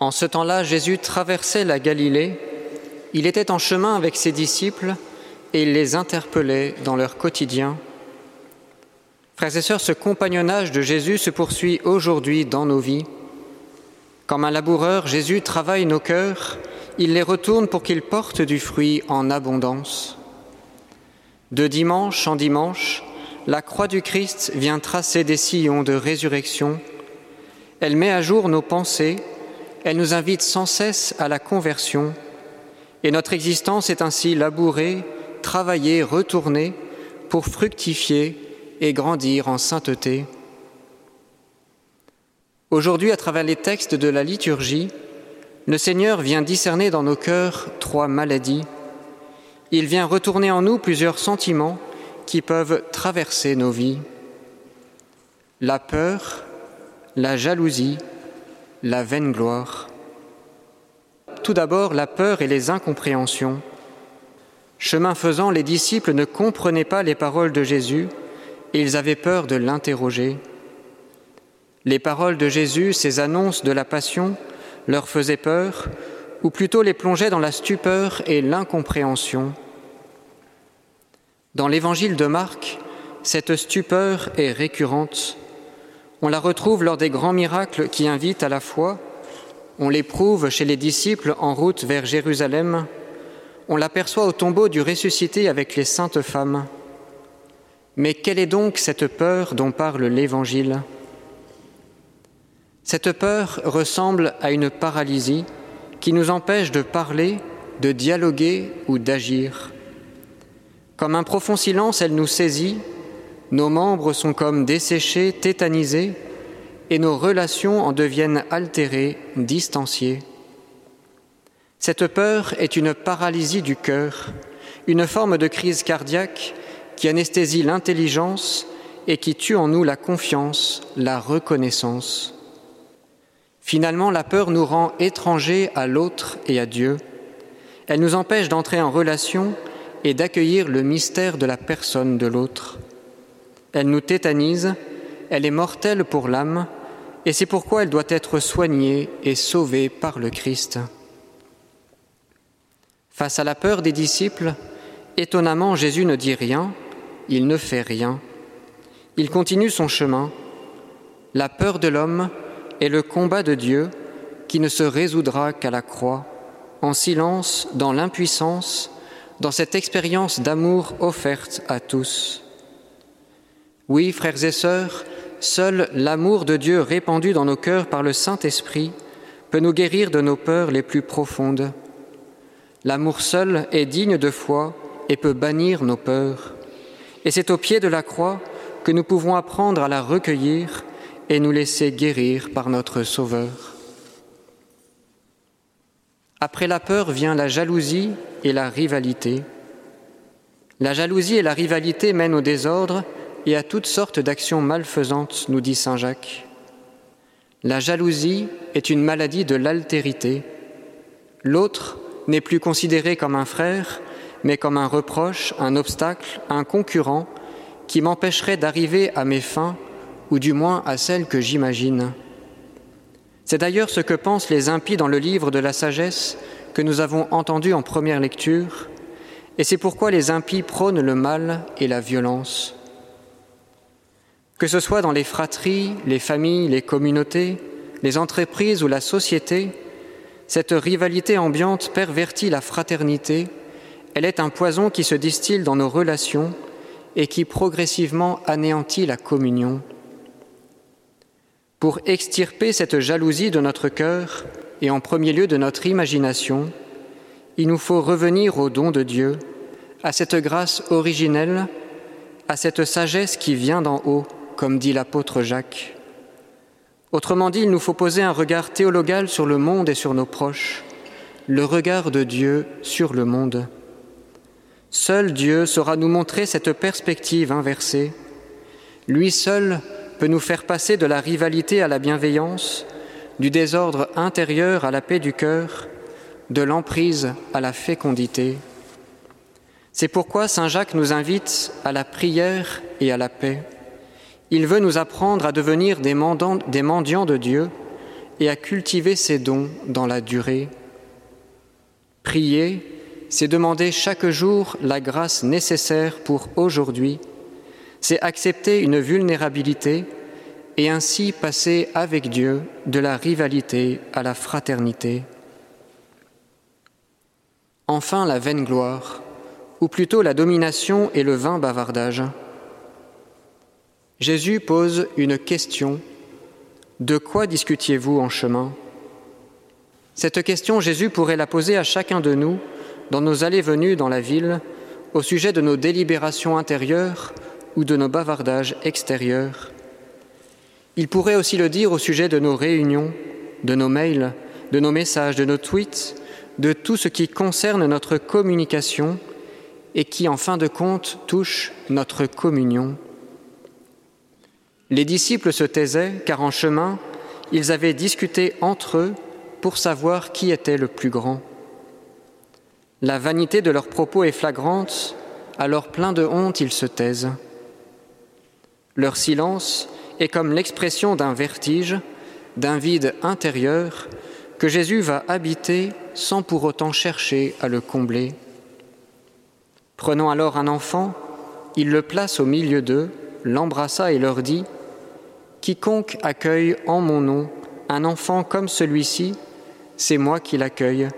En ce temps-là, Jésus traversait la Galilée. Il était en chemin avec ses disciples et il les interpellait dans leur quotidien. Frères et sœurs, ce compagnonnage de Jésus se poursuit aujourd'hui dans nos vies. Comme un laboureur, Jésus travaille nos cœurs, il les retourne pour qu'ils portent du fruit en abondance. De dimanche en dimanche, la croix du Christ vient tracer des sillons de résurrection. Elle met à jour nos pensées, elle nous invite sans cesse à la conversion, et notre existence est ainsi labourée, travaillée, retournée pour fructifier et grandir en sainteté. Aujourd'hui, à travers les textes de la liturgie, le Seigneur vient discerner dans nos cœurs trois maladies. Il vient retourner en nous plusieurs sentiments qui peuvent traverser nos vies. La peur, la jalousie, la vaine gloire. Tout d'abord, la peur et les incompréhensions. Chemin faisant, les disciples ne comprenaient pas les paroles de Jésus et ils avaient peur de l'interroger. Les paroles de Jésus, ces annonces de la passion, leur faisaient peur, ou plutôt les plongeaient dans la stupeur et l'incompréhension. Dans l'évangile de Marc, cette stupeur est récurrente. On la retrouve lors des grands miracles qui invitent à la foi. On l'éprouve chez les disciples en route vers Jérusalem. On l'aperçoit au tombeau du ressuscité avec les saintes femmes. Mais quelle est donc cette peur dont parle l'Évangile? Cette peur ressemble à une paralysie qui nous empêche de parler, de dialoguer ou d'agir. Comme un profond silence, elle nous saisit, nos membres sont comme desséchés, tétanisés, et nos relations en deviennent altérées, distanciées. Cette peur est une paralysie du cœur, une forme de crise cardiaque qui anesthésie l'intelligence et qui tue en nous la confiance, la reconnaissance. Finalement, la peur nous rend étrangers à l'autre et à Dieu. Elle nous empêche d'entrer en relation et d'accueillir le mystère de la personne de l'autre. Elle nous tétanise, elle est mortelle pour l'âme, et c'est pourquoi elle doit être soignée et sauvée par le Christ. Face à la peur des disciples, étonnamment Jésus ne dit rien, il ne fait rien. Il continue son chemin. La peur de l'homme est le combat de Dieu qui ne se résoudra qu'à la croix, en silence, dans l'impuissance, dans cette expérience d'amour offerte à tous. Oui, frères et sœurs, seul l'amour de Dieu répandu dans nos cœurs par le Saint-Esprit peut nous guérir de nos peurs les plus profondes. L'amour seul est digne de foi et peut bannir nos peurs. Et c'est au pied de la croix que nous pouvons apprendre à la recueillir et nous laisser guérir par notre Sauveur. Après la peur vient la jalousie et la rivalité. La jalousie et la rivalité mènent au désordre et à toutes sortes d'actions malfaisantes, nous dit Saint Jacques. La jalousie est une maladie de l'altérité. L'autre n'est plus considéré comme un frère, mais comme un reproche, un obstacle, un concurrent qui m'empêcherait d'arriver à mes fins, ou du moins à celles que j'imagine. C'est d'ailleurs ce que pensent les impies dans le livre de la sagesse que nous avons entendu en première lecture, et c'est pourquoi les impies prônent le mal et la violence. Que ce soit dans les fratries, les familles, les communautés, les entreprises ou la société, cette rivalité ambiante pervertit la fraternité elle est un poison qui se distille dans nos relations et qui progressivement anéantit la communion. Pour extirper cette jalousie de notre cœur et en premier lieu de notre imagination, il nous faut revenir au don de Dieu, à cette grâce originelle, à cette sagesse qui vient d'en haut, comme dit l'apôtre Jacques. Autrement dit, il nous faut poser un regard théologal sur le monde et sur nos proches, le regard de Dieu sur le monde. Seul Dieu saura nous montrer cette perspective inversée. Lui seul peut nous faire passer de la rivalité à la bienveillance, du désordre intérieur à la paix du cœur, de l'emprise à la fécondité. C'est pourquoi Saint Jacques nous invite à la prière et à la paix. Il veut nous apprendre à devenir des, mendiants de Dieu et à cultiver ses dons dans la durée. Prier, c'est demander chaque jour la grâce nécessaire pour aujourd'hui, c'est accepter une vulnérabilité et ainsi passer avec Dieu de la rivalité à la fraternité. Enfin, la vaine gloire, ou plutôt la domination et le vain bavardage. Jésus pose une question. De quoi discutiez-vous en chemin? Cette question, Jésus pourrait la poser à chacun de nous dans nos allées-venues dans la ville, au sujet de nos délibérations intérieures ou de nos bavardages extérieurs. Il pourrait aussi le dire au sujet de nos réunions, de nos mails, de nos messages, de nos tweets, de tout ce qui concerne notre communication et qui, en fin de compte, touche notre communion. Les disciples se taisaient car en chemin, ils avaient discuté entre eux pour savoir qui était le plus grand. La vanité de leurs propos est flagrante, alors plein de honte ils se taisent. Leur silence est comme l'expression d'un vertige, d'un vide intérieur que Jésus va habiter sans pour autant chercher à le combler. Prenant alors un enfant, il le place au milieu d'eux, l'embrassa et leur dit, Quiconque accueille en mon nom un enfant comme celui-ci, c'est moi qui l'accueille.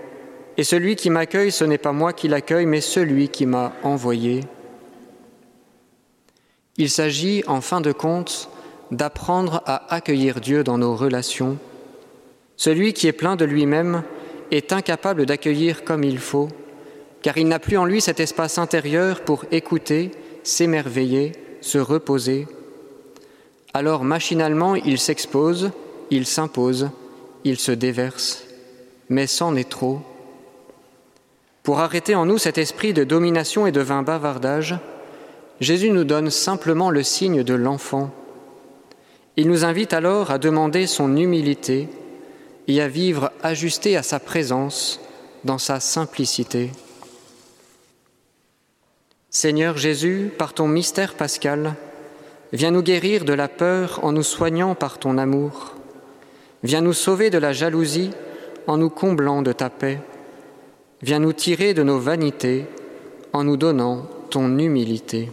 Et celui qui m'accueille, ce n'est pas moi qui l'accueille, mais celui qui m'a envoyé. Il s'agit, en fin de compte, d'apprendre à accueillir Dieu dans nos relations. Celui qui est plein de lui-même est incapable d'accueillir comme il faut, car il n'a plus en lui cet espace intérieur pour écouter, s'émerveiller, se reposer. Alors machinalement, il s'expose, il s'impose, il se déverse, mais c'en est trop. Pour arrêter en nous cet esprit de domination et de vain bavardage, Jésus nous donne simplement le signe de l'enfant. Il nous invite alors à demander son humilité et à vivre ajusté à sa présence dans sa simplicité. Seigneur Jésus, par ton mystère pascal, viens nous guérir de la peur en nous soignant par ton amour. Viens nous sauver de la jalousie en nous comblant de ta paix. Viens nous tirer de nos vanités en nous donnant ton humilité.